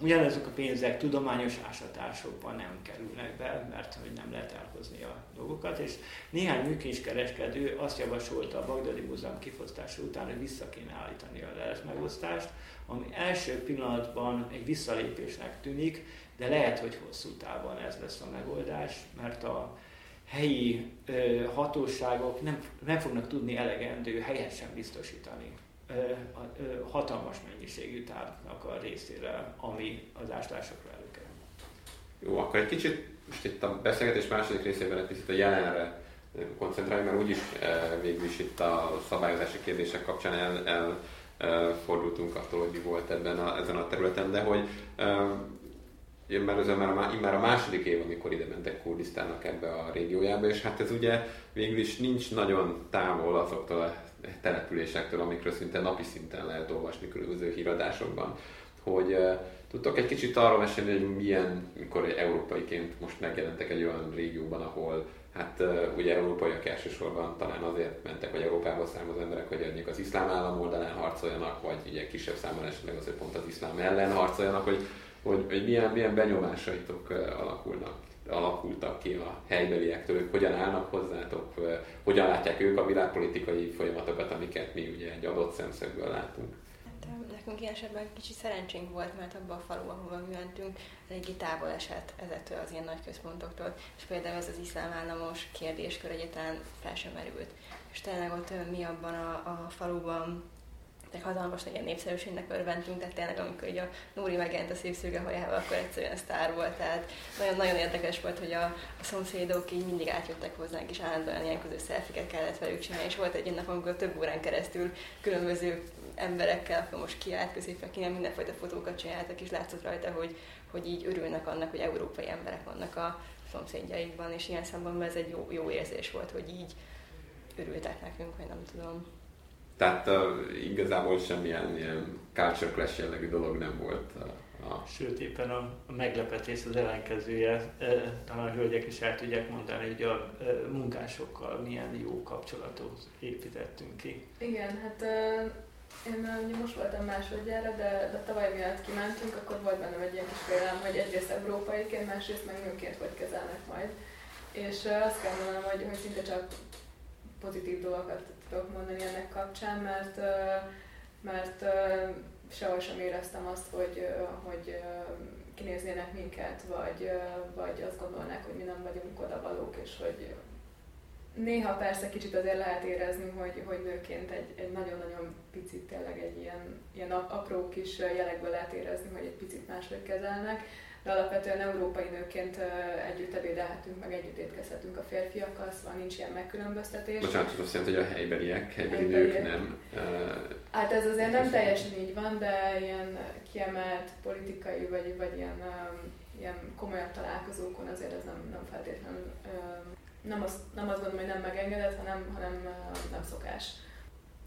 Ugyanezek a pénzek tudományos ásatásokban nem kerülnek be, mert hogy nem lehet elhozni a dolgokat, és néhány műkincskereskedő azt javasolta a Bagdadi Múzeum kifosztása után, hogy vissza kéne állítani a lelet megosztást, ami első pillanatban egy visszalépésnek tűnik, de lehet, hogy hosszú távon ez lesz a megoldás, mert a helyi ö, hatóságok nem, nem fognak tudni elegendő helyesen biztosítani hatalmas mennyiségű tárgynak a részére, ami az áslásokra előkerül. Jó, akkor egy kicsit most itt a beszélgetés második részében egy picit a jelenre koncentrálni, mert úgyis végül is itt a szabályozási kérdések kapcsán el, el fordultunk attól, hogy mi volt ebben a, ezen a területen, de hogy én már, ez már, a, már a második év, amikor ide mentek Kurdisztának ebbe a régiójába, és hát ez ugye végül is nincs nagyon távol azoktól a településektől, amikről szinte napi szinten lehet olvasni különböző híradásokban, hogy tudtok egy kicsit arról mesélni, hogy milyen, mikor európaiként most megjelentek egy olyan régióban, ahol hát ugye európaiak elsősorban talán azért mentek, vagy Európából származó emberek, hogy mondjuk az iszlám állam oldalán harcoljanak, vagy ugye kisebb számban esetleg azért pont az iszlám ellen harcoljanak, hogy, hogy, hogy milyen, milyen benyomásaitok alakulnak alakultak ki a helybeliektől, ők hogyan állnak hozzátok, hogyan látják ők a világpolitikai folyamatokat, amiket mi ugye egy adott szemszögből látunk. Hát, nekünk ilyen esetben kicsit szerencsénk volt, mert abban a faluban, ahova mi mentünk, eléggé távol esett ezektől az ilyen nagy központoktól, és például ez az iszlám államos kérdéskör egyáltalán fel sem merült. És tényleg ott mi abban a, a faluban egy hatalmas ilyen népszerűségnek örventünk, tehát tényleg amikor így a Nóri megjelent a szép szürge hajával, akkor egyszerűen sztár volt, tehát nagyon-nagyon érdekes volt, hogy a, a szomszédok így mindig átjöttek hozzánk, és állandóan ilyen közös szelfiket kellett velük csinálni, és volt egy nap, amikor több órán keresztül különböző emberekkel, akkor most kiállt középre, mindenfajta fotókat csináltak, és látszott rajta, hogy, hogy így örülnek annak, hogy európai emberek vannak a szomszédjaikban, és ilyen szempontból ez egy jó, jó érzés volt, hogy így örültek nekünk, vagy nem tudom. Tehát uh, igazából semmilyen ilyen culture clash jellegű dolog nem volt. Uh, a... Sőt, éppen a, a meglepetés az ellenkezője, e, talán a hölgyek is el tudják mondani, hogy a e, munkásokkal milyen jó kapcsolatot építettünk ki. Igen, hát e, én ugye most voltam másodjára, de, de tavaly miatt kimentünk, akkor volt bennem egy ilyen kis félelem, hogy egyrészt európaiként, másrészt meg nőként hogy kezelnek majd. És azt kell mondanom, hogy, hogy szinte csak pozitív dolgokat tudok mondani ennek kapcsán, mert, mert sehol sem éreztem azt, hogy, hogy kinéznének minket, vagy, vagy azt gondolnák, hogy mi nem vagyunk odavalók, és hogy néha persze kicsit azért lehet érezni, hogy, hogy nőként egy, egy nagyon-nagyon picit tényleg egy ilyen, ilyen apró kis jelekből lehet érezni, hogy egy picit máshogy kezelnek, de alapvetően európai nőként együtt ebédelhetünk, meg együtt étkezhetünk a férfiakkal, szóval nincs ilyen megkülönböztetés. Bocsánat, azt jelenti, hogy a helybeliek, helybeli nők nem... Hát ez azért nem teljesen így van, de ilyen kiemelt politikai, vagy, vagy ilyen, ilyen komolyabb találkozókon azért ez nem, nem feltétlenül, nem azt, nem azt gondolom, hogy nem megengedett, hanem, hanem nem szokás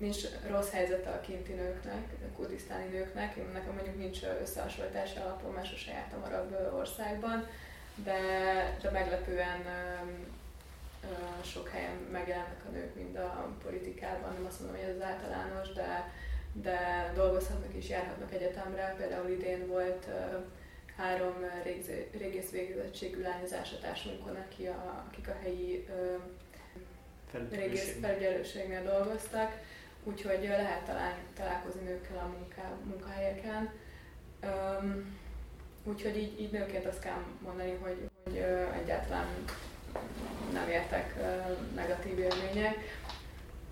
nincs rossz helyzete a kinti nőknek, a kurdisztáni nőknek. Én nekem mondjuk nincs összehasonlítási alapon más a sajátom arab országban, de, de meglepően sok helyen megjelennek a nők, mind a politikában, nem azt mondom, hogy ez az általános, de, de dolgozhatnak és járhatnak egyetemre. Például idén volt három régész végzettségű lányozásatársunkon, aki a, akik a helyi régész felügyelőségnél dolgoztak, úgyhogy lehet talán, találkozni nőkkel a munká, munkahelyeken. Um, úgyhogy így, így nőként azt kell mondani, hogy, hogy uh, egyáltalán nem értek uh, negatív élmények.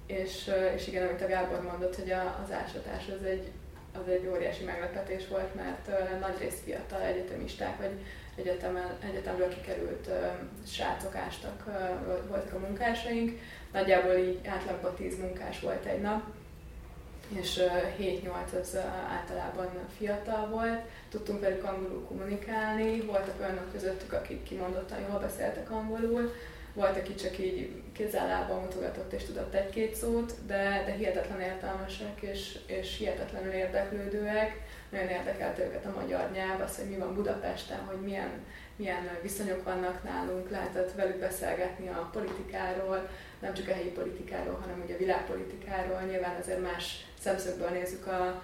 És, uh, és igen, amit a Gábor mondott, hogy a, az ásatás az egy, az egy óriási meglepetés volt, mert uh, nagy rész fiatal egyetemisták, vagy egyetemen, egyetemről kikerült uh, srácok ástak, uh, voltak a munkásaink, nagyjából így átlagban 10 munkás volt egy nap, és 7-8 az általában fiatal volt, tudtunk velük angolul kommunikálni, voltak olyanok közöttük, akik kimondottan jól beszéltek angolul, volt, aki csak így kézzel mutogatott és tudott egy-két szót, de, de hihetetlen értelmesek és, és hihetetlenül érdeklődőek. Nagyon érdekelt őket a magyar nyelv, az, hogy mi van Budapesten, hogy milyen milyen viszonyok vannak nálunk, lehetett velük beszélgetni a politikáról, nem csak a helyi politikáról, hanem ugye a világpolitikáról. Nyilván azért más szemszögből nézzük a,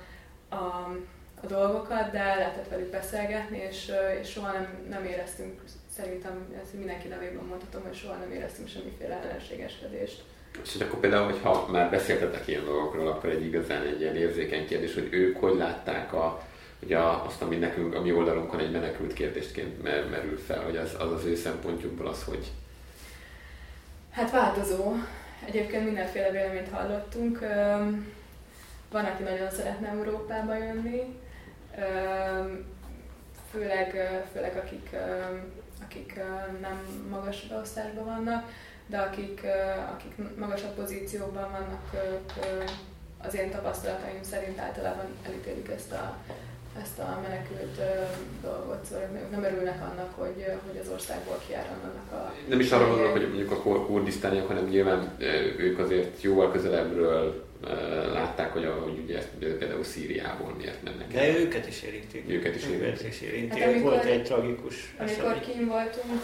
a, a dolgokat, de lehetett velük beszélgetni, és, és soha nem, nem éreztünk, szerintem ezt mindenki nevében mondhatom, hogy soha nem éreztünk semmiféle ellenségeskedést. És akkor például, hogyha már beszéltetek ilyen dolgokról, akkor egy igazán egy ilyen érzékeny kérdés, hogy ők hogy látták a, ugye azt, ami nekünk, a mi oldalunkon egy menekült kérdésként merül fel, hogy az az, az ő szempontjukból az, hogy... Hát változó. Egyébként mindenféle véleményt hallottunk. Van, aki nagyon szeretne Európába jönni, főleg, főleg akik, akik nem magas beosztásban vannak, de akik, akik magasabb pozícióban vannak, az én tapasztalataim szerint általában elítélik ezt a ezt a menekült dolgot, szóval nem örülnek annak, hogy, hogy az országból kiáramlanak a... Nem is arra gondolok, hogy mondjuk a kurdisztániak, hanem nyilván ők azért jóval közelebbről látták, hogy, hogy ugye ezt például Szíriából miért mennek De őket is érintik. Őket is érintik. Őket is érintik. Hát, amikor, Volt egy tragikus Amikor kim voltunk,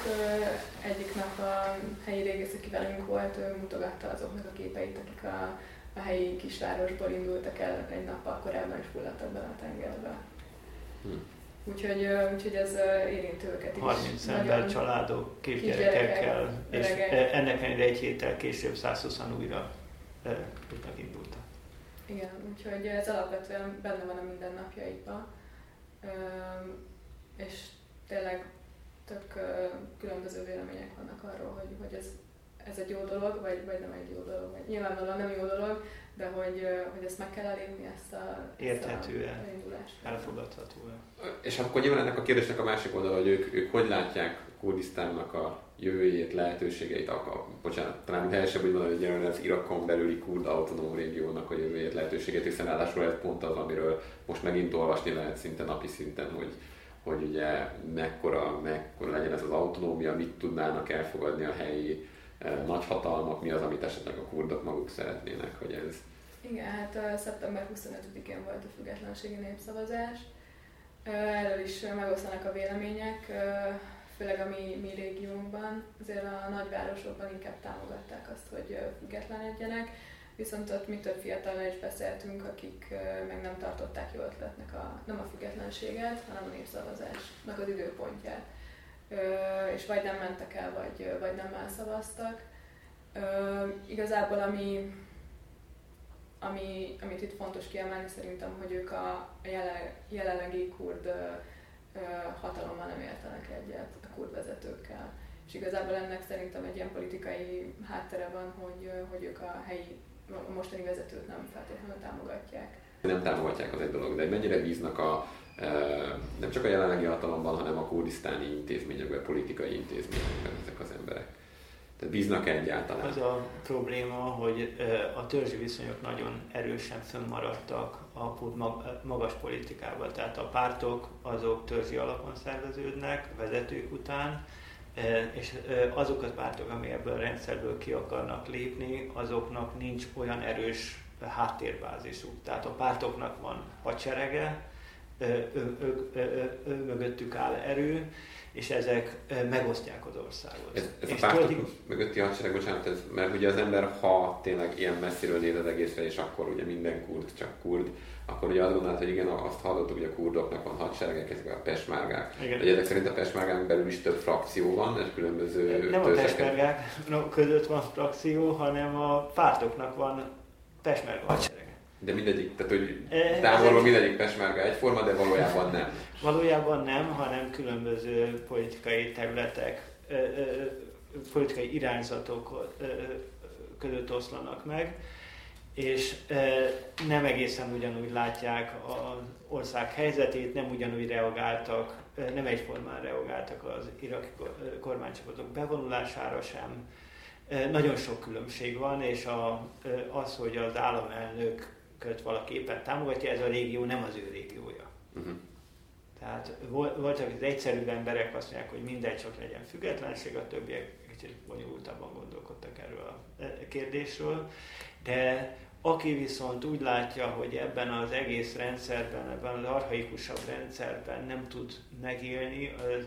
egyik nap a helyi régész, aki velünk volt, mutogatta azoknak a képeit, akik a, a helyi kisvárosból indultak el egy nappal korábban, és fulladtak bele a tengerbe. Hm. Úgyhogy, úgyhogy ez érinti őket is. 30 ember, családok, kisgyerekekkel, és ennek ellenére egy héttel később 120 újra tudnak indultak. Igen, úgyhogy ez alapvetően benne van a mindennapjaikban, és tényleg tök különböző vélemények vannak arról, hogy, hogy ez, ez egy jó dolog, vagy, vagy nem egy jó dolog. Nyilvánvalóan nem jó dolog, de hogy, hogy ezt meg kell elérni, ezt a Érthetően, elfogadható És akkor nyilván ennek a kérdésnek a másik oldala, hogy ők, ők hogy látják Kurdisztánnak a jövőjét, lehetőségeit, a, a, bocsánat, talán helyesebb úgy mondani, hogy jelenleg az Irakon belüli kurd autonóm régiónak a jövőjét, lehetőségét, hiszen ráadásul ez pont az, amiről most megint olvasni lehet szinte napi szinten, hogy, hogy ugye mekkora, mekkora legyen ez az autonómia, mit tudnának elfogadni a helyi nagyhatalmak, mi az, amit esetleg a kurdok maguk szeretnének, hogy ez... Igen, hát szeptember 25-én volt a függetlenségi népszavazás. Erről is megosztanak a vélemények, főleg a mi, mi régiónkban. Azért a nagyvárosokban inkább támogatták azt, hogy függetlenedjenek, viszont ott mi több fiatalnál is beszéltünk, akik meg nem tartották jó ötletnek a, nem a függetlenséget, hanem a népszavazásnak az időpontját és vagy nem mentek el, vagy, vagy nem elszavaztak. Igazából ami, ami, amit itt fontos kiemelni szerintem, hogy ők a jelenlegi kurd hatalommal nem értenek egyet a kurd vezetőkkel. És igazából ennek szerintem egy ilyen politikai háttere van, hogy, hogy ők a helyi, a mostani vezetőt nem feltétlenül támogatják. Nem támogatják az egy dolog, de mennyire bíznak a nem csak a jelenlegi hatalomban, hanem a kurdisztáni intézményekben, politikai intézményekben ezek az emberek. Tehát bíznak egyáltalán? Az a probléma, hogy a törzsi viszonyok nagyon erősen fönnmaradtak a magas politikában. Tehát a pártok azok törzsi alapon szerveződnek, vezetők után, és azok a pártok, amelyek ebből a rendszerből ki akarnak lépni, azoknak nincs olyan erős háttérbázisuk. Tehát a pártoknak van hadserege, mögöttük áll erő, és ezek megosztják az országot. Ez, ez és a pártok töltik... mögötti hadsereg, bocsánat, ez, mert ugye az ember, ha tényleg ilyen messziről néz az egészre, és akkor ugye minden kurd csak kurd, akkor ugye azt gondolod, hogy igen, azt hallottuk, hogy a kurdoknak van hadseregek, ezek a pesmárgák. Igen. Hogy ezek szerint a pesmárgák belül is több frakció van, és különböző Nem törzseket. a pesmárgák között van frakció, hanem a pártoknak van pesmárga hadsereg. De mindegyik, tehát hogy távolról mindegyik pesmárga egyforma, de valójában nem. Valójában nem, hanem különböző politikai területek, politikai irányzatok között oszlanak meg, és nem egészen ugyanúgy látják az ország helyzetét, nem ugyanúgy reagáltak, nem egyformán reagáltak az iraki kormánycsapatok bevonulására sem. Nagyon sok különbség van, és az, hogy az államelnök köt valaki éppen támogatja, ez a régió nem az ő régiója. Uh-huh. Tehát voltak az egyszerűbb emberek azt mondják, hogy mindegy, csak legyen függetlenség, a többiek kicsit bonyolultabban gondolkodtak erről a kérdésről. De aki viszont úgy látja, hogy ebben az egész rendszerben, ebben az arhaikusabb rendszerben nem tud megélni, az,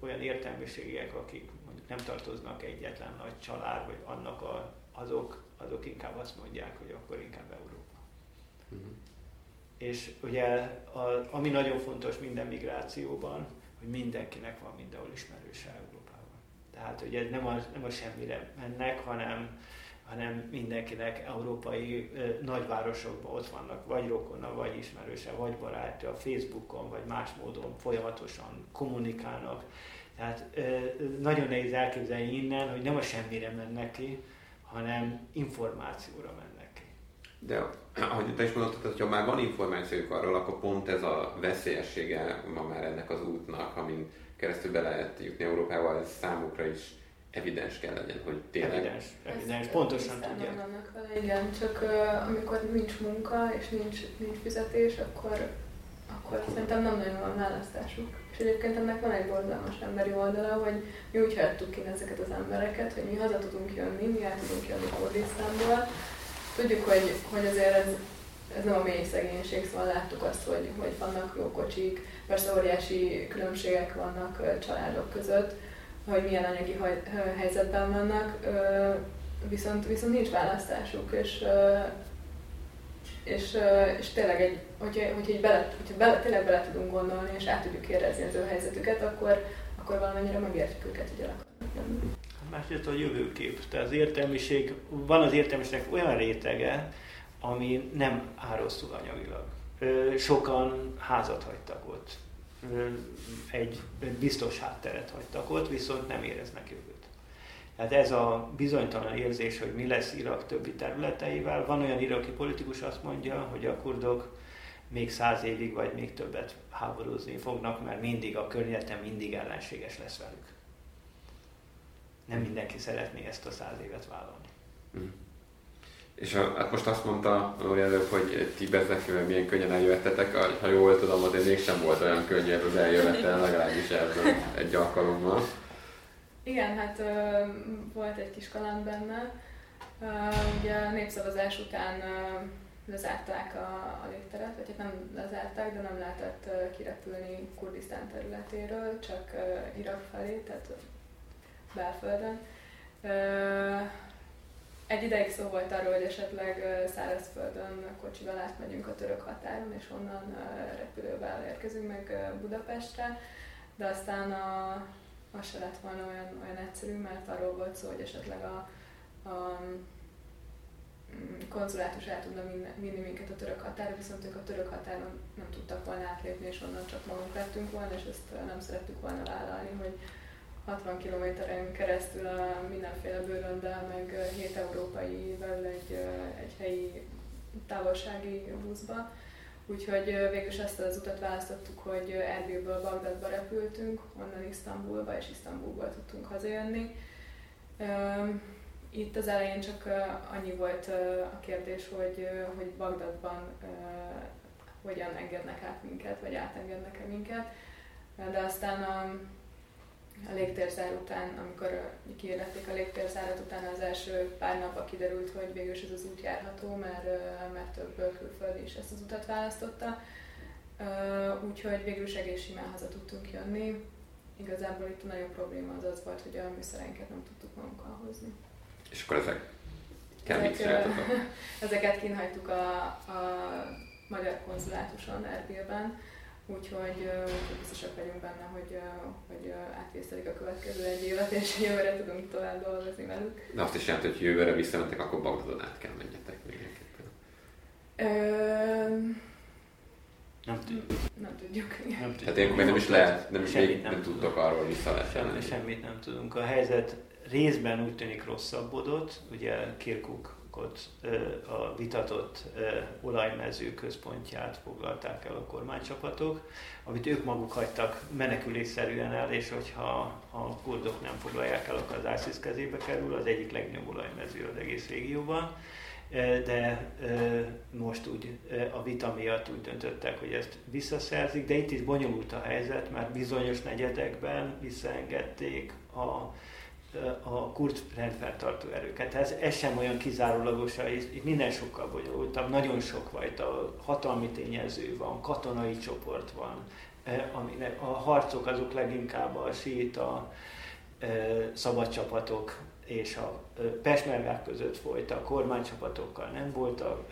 olyan értelmiségiek, akik mondjuk nem tartoznak egyetlen nagy család, vagy annak a, azok, azok inkább azt mondják, hogy akkor inkább Európa. Uh-huh. És ugye, a, ami nagyon fontos minden migrációban, hogy mindenkinek van mindenhol ismerőse Európában. Tehát ugye nem a, nem a semmire mennek, hanem hanem mindenkinek európai ö, nagyvárosokban ott vannak, vagy rokona, vagy ismerőse, vagy barátja, Facebookon, vagy más módon folyamatosan kommunikálnak. Tehát ö, nagyon nehéz elképzelni innen, hogy nem a semmire mennek ki, hanem információra mennek. De ahogy te is mondottad, hogy ha már van információjuk arról, akkor pont ez a veszélyessége ma már ennek az útnak, amin keresztül be lehet jutni Európával, ez számukra is evidens kell legyen, hogy tényleg... Evidens, evidens pontosan tudják. Vele, igen, csak uh, amikor nincs munka és nincs, nincs fizetés, akkor, akkor szerintem nem nagyon van választásuk. És egyébként ennek van egy borzalmas emberi oldala, hogy mi úgy hagytuk ki ezeket az embereket, hogy mi haza tudunk jönni, mi el tudunk jönni Kurdisztánból. Tudjuk, hogy, hogy azért ez, ez nem a mély szegénység, szóval láttuk azt, hogy, hogy vannak jó kocsik, persze óriási különbségek vannak családok között, hogy milyen anyagi helyzetben vannak, viszont, viszont nincs választásuk, és, és, és tényleg egy, hogyha, hogyha, egy bele, hogyha bele, tényleg bele tudunk gondolni, és át tudjuk érezni az ő helyzetüket, akkor, akkor valamennyire megértjük őket, hogy el akarnak. Másrészt a jövőkép. Tehát az értelmiség, van az értelmiségnek olyan rétege, ami nem árosztul anyagilag. Sokan házat hagytak ott egy biztos hátteret hagytak ott, viszont nem éreznek jövőt. Tehát ez a bizonytalan érzés, hogy mi lesz Irak többi területeivel. Van olyan iraki politikus, azt mondja, hogy a kurdok még száz évig vagy még többet háborúzni fognak, mert mindig a környezetem mindig ellenséges lesz velük. Nem mindenki szeretné ezt a száz évet vállalni. Mm. És a, hát most azt mondta Lóri előbb, hogy ti Bezekről milyen könnyen eljöttetek, ha jól tudom, azért mégsem volt olyan könnyű ez az eljövetel, legalábbis ebből egy alkalommal. Igen, hát volt egy kis kaland benne. ugye a népszavazás után lezárták a, a légteret, vagy hát nem lezárták, de nem lehetett kirepülni Kurdisztán területéről, csak Irak felé, tehát belföldön. Egy ideig szó volt arról, hogy esetleg szárazföldön kocsival átmegyünk a török határon, és onnan repülővel érkezünk meg Budapestre, de aztán a, az se lett volna olyan, olyan egyszerű, mert arról volt szó, hogy esetleg a, a mm, konzulátus el tudna vinni minket a török határa, viszont ők a török határon nem tudtak volna átlépni, és onnan csak magunk lettünk volna, és ezt nem szerettük volna vállalni, hogy 60 kilométeren keresztül a mindenféle bőröndel, meg 7 európai belül egy, egy helyi távolsági buszba. Úgyhogy végül is ezt az utat választottuk, hogy Erbilből Bagdadba repültünk, onnan Isztambulba, és Isztambulból tudtunk hazajönni. Itt az elején csak annyi volt a kérdés, hogy, hogy Bagdadban hogyan engednek át minket, vagy átengednek-e minket. De aztán a, a légtérzár után, amikor kiérdették a légtérzárat, utána az első pár napban kiderült, hogy végül is ez az út járható, mert, mert több külföldi is ezt az utat választotta. Úgyhogy végül is egész simán haza tudtunk jönni. Igazából itt a nagyobb probléma az az volt, hogy a műszereinket nem tudtuk magunkkal hozni. És akkor ezek ezek, ezeket kínhagytuk a, a magyar konzulátuson Erbilben, Úgyhogy, úgyhogy biztosak vagyunk benne, hogy, hogy átvészelik a következő egy évet, és jövőre tudunk tovább dolgozni velük. De azt is jelenti, hogy jövőre visszamentek, akkor Bagdadon át kell menjetek mindenképpen. Nem tudjuk. Nem tudjuk. Nem tudjuk. Tehát ilyenkor még nem is lehet, nem, még nem, nem tudtok arról vissza Semmi, semmit nem tudunk. A helyzet részben úgy tűnik rosszabbodott, ugye Kirkuk ott a vitatott olajmező központját foglalták el a kormánycsapatok, amit ők maguk hagytak menekülésszerűen el, és hogyha a kurdok nem foglalják el, akkor az ISIS kezébe kerül, az egyik legnagyobb olajmező az egész régióban. de most úgy a vita miatt úgy döntöttek, hogy ezt visszaszerzik, de itt is bonyolult a helyzet, mert bizonyos negyedekben visszaengedték a a kurd rendfeltartó erőket. Ez, ez sem olyan kizárólagos, itt minden sokkal bonyolultabb, nagyon sok fajta hatalmi tényező van, katonai csoport van, aminek a harcok azok leginkább a síta szabadcsapatok és a pesmergák között folyt, a kormánycsapatokkal nem volt a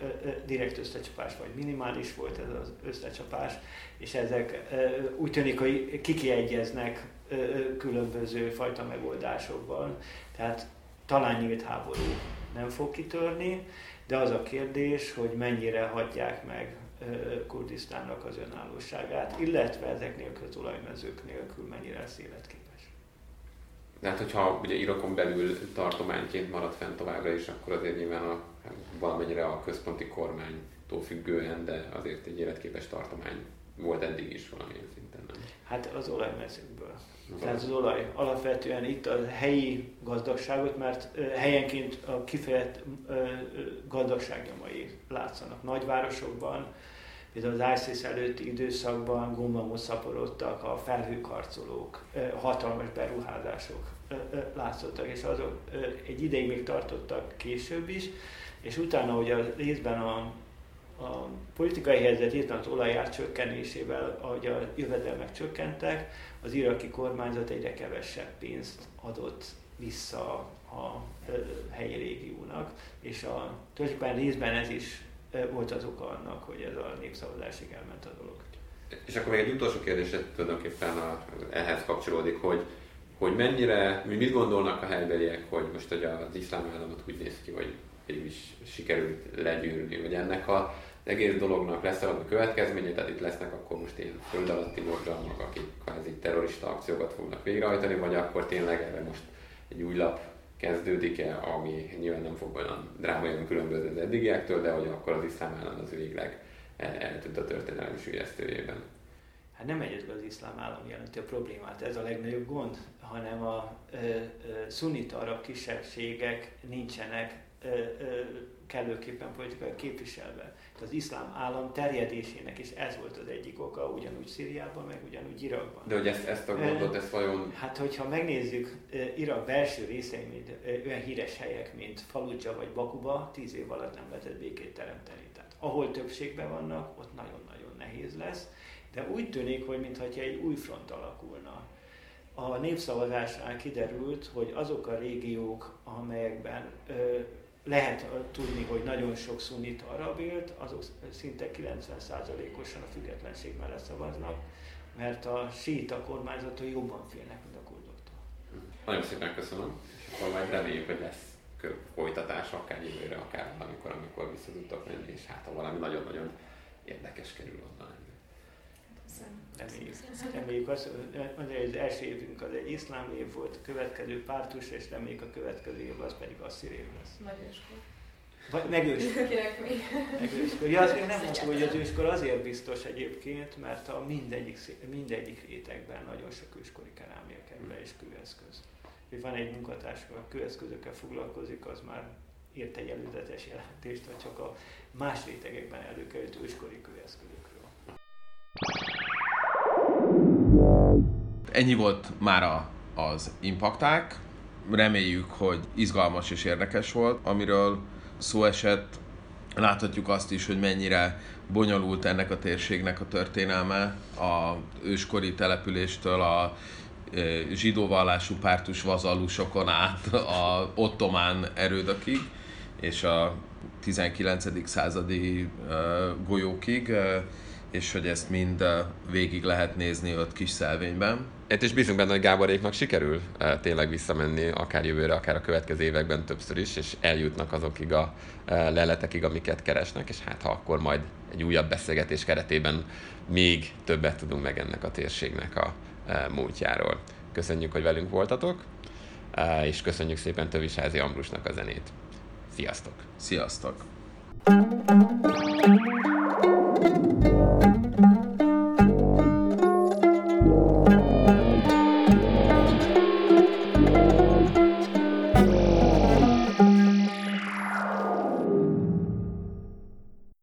direkt összecsapás, vagy minimális volt ez az összecsapás, és ezek úgy tűnik, hogy kikiegyeznek különböző fajta megoldásokban. Tehát talán nyílt háború nem fog kitörni, de az a kérdés, hogy mennyire hagyják meg Kurdisztánnak az önállóságát, illetve ezek nélkül az olajmezők nélkül mennyire lesz életképes. De hát, hogyha ugye Irakon belül tartományként marad fent továbbra is, akkor azért nyilván a, valamennyire a központi kormánytól függően, de azért egy életképes tartomány volt eddig is valamilyen szinten, nem? Hát az olajmezőkből. Tehát az olaj alapvetően itt a helyi gazdagságot, mert helyenként a kifejezett gazdagságnyomai látszanak nagyvárosokban, Például az ISIS előtti időszakban gombamot szaporodtak a felhőkarcolók, hatalmas beruházások látszottak, és azok egy ideig még tartottak később is, és utána, hogy a részben a, a politikai helyzet, részben az olajár csökkenésével, ahogy a jövedelmek csökkentek, az iraki kormányzat egyre kevesebb pénzt adott vissza a helyi régiónak, és a tulajdonképpen részben ez is volt az oka annak, hogy ez a népszavazásig elment a dolog. És akkor még egy utolsó kérdés tulajdonképpen a, ehhez kapcsolódik, hogy, hogy mennyire, mi mit gondolnak a helybeliek, hogy most hogy az iszlám államot úgy néz ki, hogy végül is sikerült legyűrni, hogy ennek a egész dolognak lesz valami következménye, tehát itt lesznek akkor most ilyen föld alatti mozgalmak, akik kvázi terrorista akciókat fognak végrehajtani, vagy akkor tényleg erre most egy új lap kezdődik-e, ami nyilván nem fog olyan drámaian különbözni az eddigiektől, de hogy akkor az iszlám állam az végleg el, eltűnt a történelmi sűjesztőjében. Hát nem egyedül az iszlám állam jelenti a problémát, ez a legnagyobb gond, hanem a ö, ö, arab kisebbségek nincsenek kellőképpen politikai képviselve az iszlám állam terjedésének is ez volt az egyik oka, ugyanúgy Szíriában, meg ugyanúgy Irakban. De hogy ezt, ezt a gondot, ezt vajon... Hát, hogyha megnézzük Irak belső részei, mint olyan híres helyek, mint Fallujah vagy Bakuba, tíz év alatt nem lehetett békét teremteni. Tehát ahol többségben vannak, ott nagyon-nagyon nehéz lesz, de úgy tűnik, hogy mintha egy új front alakulna. A népszavazásnál kiderült, hogy azok a régiók, amelyekben lehet tudni, hogy nagyon sok szunit arab élt, azok szinte 90%-osan a függetlenség mellett szavaznak, mert a síta kormányzatok jobban félnek, mint a kurdoktól. Nagyon szépen köszönöm, és akkor majd reméljük, hogy lesz folytatás, akár jövőre, akár valamikor, amikor vissza tudtok menni, és hát ha valami nagyon-nagyon érdekes kerül onnan. Reméljük. Reméljük azt, hogy az első évünk az egy iszlám év volt, a következő pártus, és reméljük a következő év az pedig asszír év lesz. Nagy őskor. Vagy megőskor. Megőskor. Ja, azért nem mondtam, hogy az őskor azért biztos egyébként, mert a mindegyik, mindegyik rétegben nagyon sok őskori kerámia kerül le és kőeszköz. Van egy munkatárs, a kőeszközökkel foglalkozik, az már írt egy előzetes jelentést, vagy csak a más rétegekben előkerült őskori kőeszközökről. Ennyi volt már az impakták. Reméljük, hogy izgalmas és érdekes volt, amiről szó esett. Láthatjuk azt is, hogy mennyire bonyolult ennek a térségnek a történelme, a őskori településtől a e, zsidó vallású pártus vazallusokon át a ottomán erődökig, és a 19. századi e, golyókig, e, és hogy ezt mind végig lehet nézni ott kis szelvényben. Itt is bízunk benne, hogy Gáboréknak sikerül e, tényleg visszamenni, akár jövőre, akár a következő években többször is, és eljutnak azokig a e, leletekig, amiket keresnek, és hát ha akkor majd egy újabb beszélgetés keretében még többet tudunk meg ennek a térségnek a e, múltjáról. Köszönjük, hogy velünk voltatok, és köszönjük szépen Tövisházi Ambrusnak a zenét. Sziasztok! Sziasztok!